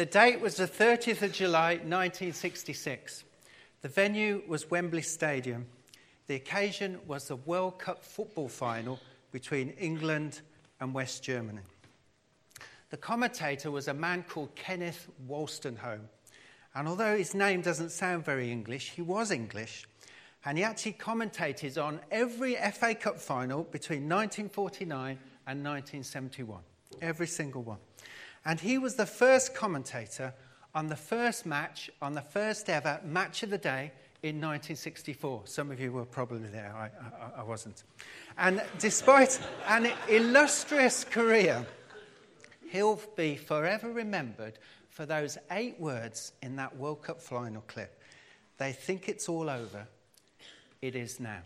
The date was the 30th of July 1966. The venue was Wembley Stadium. The occasion was the World Cup football final between England and West Germany. The commentator was a man called Kenneth Wolstenholme. And although his name doesn't sound very English, he was English. And he actually commentated on every FA Cup final between 1949 and 1971. Every single one. And he was the first commentator on the first match, on the first ever match of the day in 1964. Some of you were probably there, I, I, I wasn't. And despite an illustrious career, he'll be forever remembered for those eight words in that World Cup final clip. They think it's all over. It is now.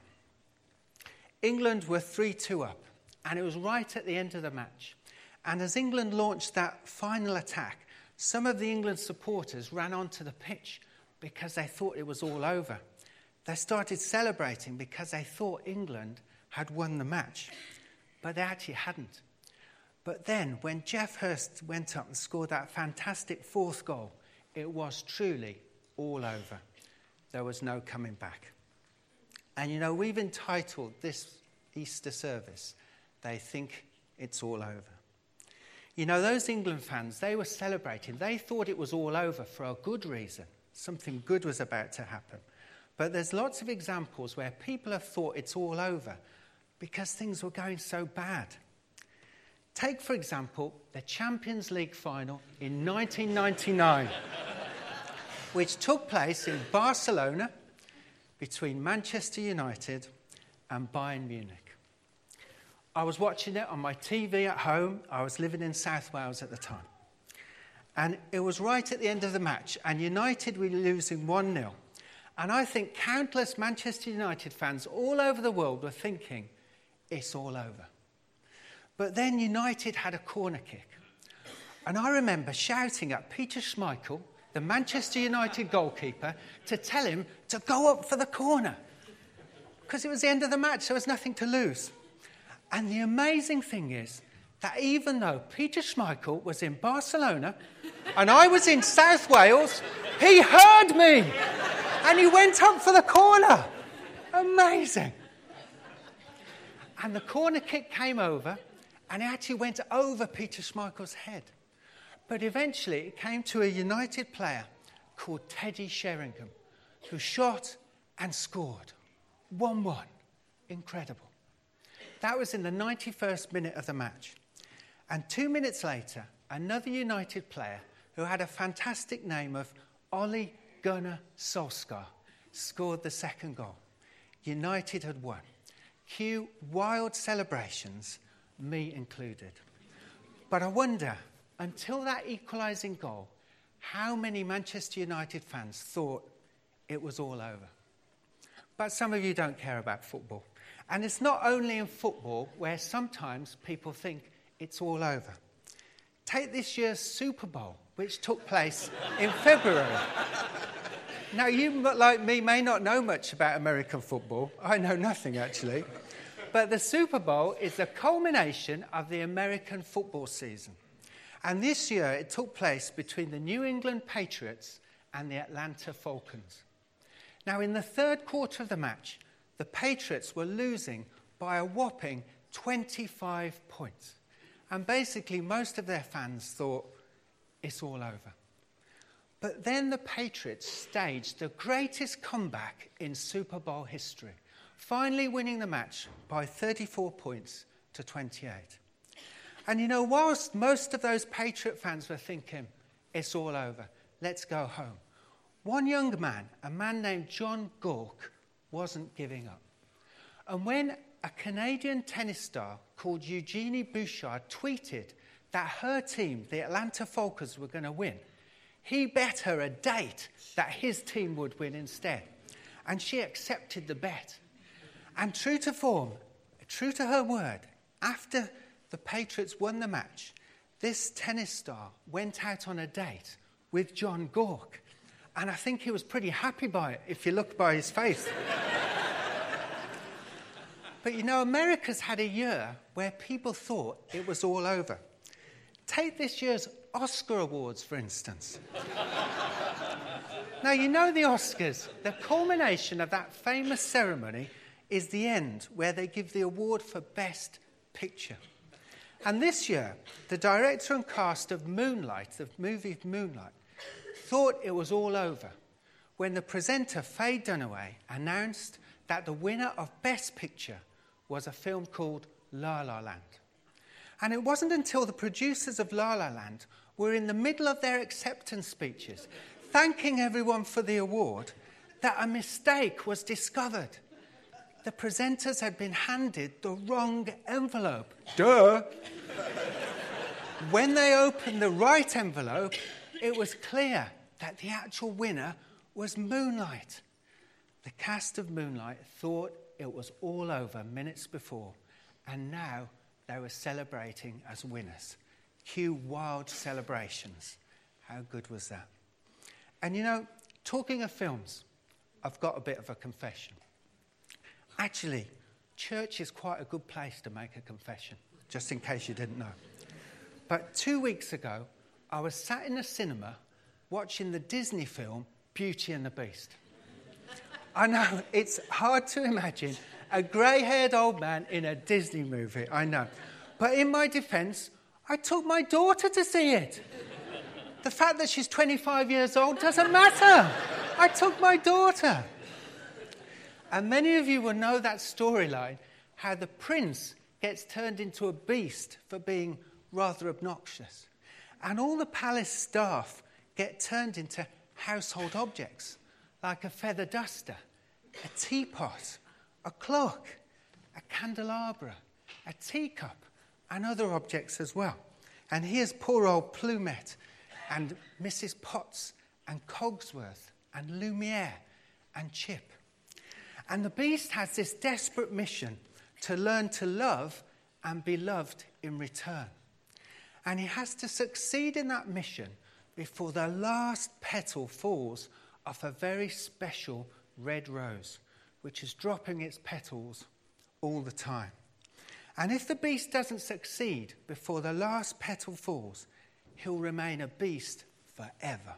England were 3 2 up, and it was right at the end of the match. And as England launched that final attack, some of the England supporters ran onto the pitch because they thought it was all over. They started celebrating because they thought England had won the match, but they actually hadn't. But then, when Geoff Hurst went up and scored that fantastic fourth goal, it was truly all over. There was no coming back. And you know, we've entitled this Easter service, They Think It's All Over. You know, those England fans, they were celebrating. They thought it was all over for a good reason. Something good was about to happen. But there's lots of examples where people have thought it's all over because things were going so bad. Take, for example, the Champions League final in 1999, which took place in Barcelona between Manchester United and Bayern Munich. I was watching it on my TV at home. I was living in South Wales at the time. And it was right at the end of the match, and United were losing 1 0. And I think countless Manchester United fans all over the world were thinking, it's all over. But then United had a corner kick. And I remember shouting at Peter Schmeichel, the Manchester United goalkeeper, to tell him to go up for the corner. Because it was the end of the match, so there was nothing to lose. And the amazing thing is that even though Peter Schmeichel was in Barcelona and I was in South Wales, he heard me and he went up for the corner. Amazing. And the corner kick came over and it actually went over Peter Schmeichel's head. But eventually it came to a United player called Teddy Sheringham, who shot and scored 1 1. Incredible. That was in the 91st minute of the match. And two minutes later, another United player who had a fantastic name of Ole Gunnar Solskjaer scored the second goal. United had won. Cue wild celebrations me included. But I wonder, until that equalising goal, how many Manchester United fans thought it was all over? But some of you don't care about football. And it's not only in football where sometimes people think it's all over. Take this year's Super Bowl, which took place in February. now, you, like me, may not know much about American football. I know nothing, actually. But the Super Bowl is the culmination of the American football season. And this year it took place between the New England Patriots and the Atlanta Falcons. Now, in the third quarter of the match, the Patriots were losing by a whopping 25 points. And basically, most of their fans thought it's all over. But then the Patriots staged the greatest comeback in Super Bowl history finally winning the match by 34 points to 28. And you know, whilst most of those Patriot fans were thinking, it's all over, let's go home, one young man, a man named John Gurk, wasn't giving up. And when a Canadian tennis star called Eugenie Bouchard tweeted that her team, the Atlanta Falcons, were going to win, he bet her a date that his team would win instead. And she accepted the bet. And true to form, true to her word, after the Patriots won the match, this tennis star went out on a date with John Gurk. And I think he was pretty happy by it, if you look by his face. but you know, America's had a year where people thought it was all over. Take this year's Oscar Awards, for instance. now, you know the Oscars, the culmination of that famous ceremony is the end, where they give the award for Best Picture. And this year, the director and cast of Moonlight, the movie Moonlight, thought it was all over when the presenter, Faye Dunaway, announced that the winner of Best Picture was a film called La La Land. And it wasn't until the producers of La La Land were in the middle of their acceptance speeches, thanking everyone for the award, that a mistake was discovered. The presenters had been handed the wrong envelope. Duh! when they opened the right envelope, it was clear that the actual winner was Moonlight. The cast of Moonlight thought it was all over minutes before, and now they were celebrating as winners. Cue wild celebrations. How good was that? And you know, talking of films, I've got a bit of a confession. Actually, church is quite a good place to make a confession, just in case you didn't know. But two weeks ago, I was sat in a cinema watching the Disney film Beauty and the Beast. I know, it's hard to imagine a grey haired old man in a Disney movie, I know. But in my defense, I took my daughter to see it. The fact that she's 25 years old doesn't matter. I took my daughter. And many of you will know that storyline how the prince gets turned into a beast for being rather obnoxious. And all the palace staff get turned into household objects like a feather duster, a teapot, a clock, a candelabra, a teacup, and other objects as well. And here's poor old Plumette and Mrs. Potts and Cogsworth and Lumiere and Chip. And the beast has this desperate mission to learn to love and be loved in return. And he has to succeed in that mission before the last petal falls off a very special red rose, which is dropping its petals all the time. And if the beast doesn't succeed before the last petal falls, he'll remain a beast forever.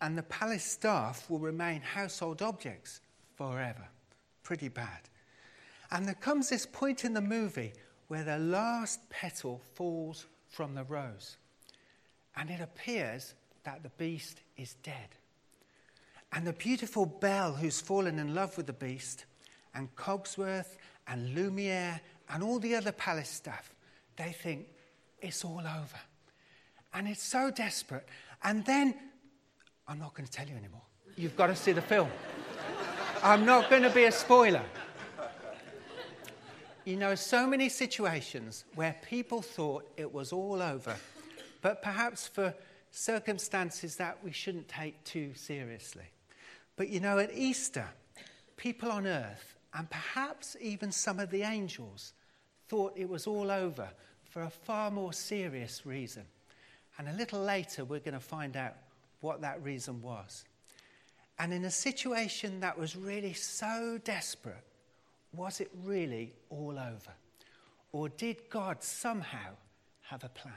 And the palace staff will remain household objects forever. Pretty bad. And there comes this point in the movie where the last petal falls from the rose. And it appears that the beast is dead. And the beautiful Belle, who's fallen in love with the beast, and Cogsworth and Lumiere and all the other palace staff, they think it's all over. And it's so desperate. And then, I'm not going to tell you anymore. You've got to see the film. I'm not going to be a spoiler. You know, so many situations where people thought it was all over, but perhaps for circumstances that we shouldn't take too seriously. But you know, at Easter, people on earth, and perhaps even some of the angels, thought it was all over for a far more serious reason. And a little later, we're going to find out what that reason was. And in a situation that was really so desperate, was it really all over? Or did God somehow have a plan?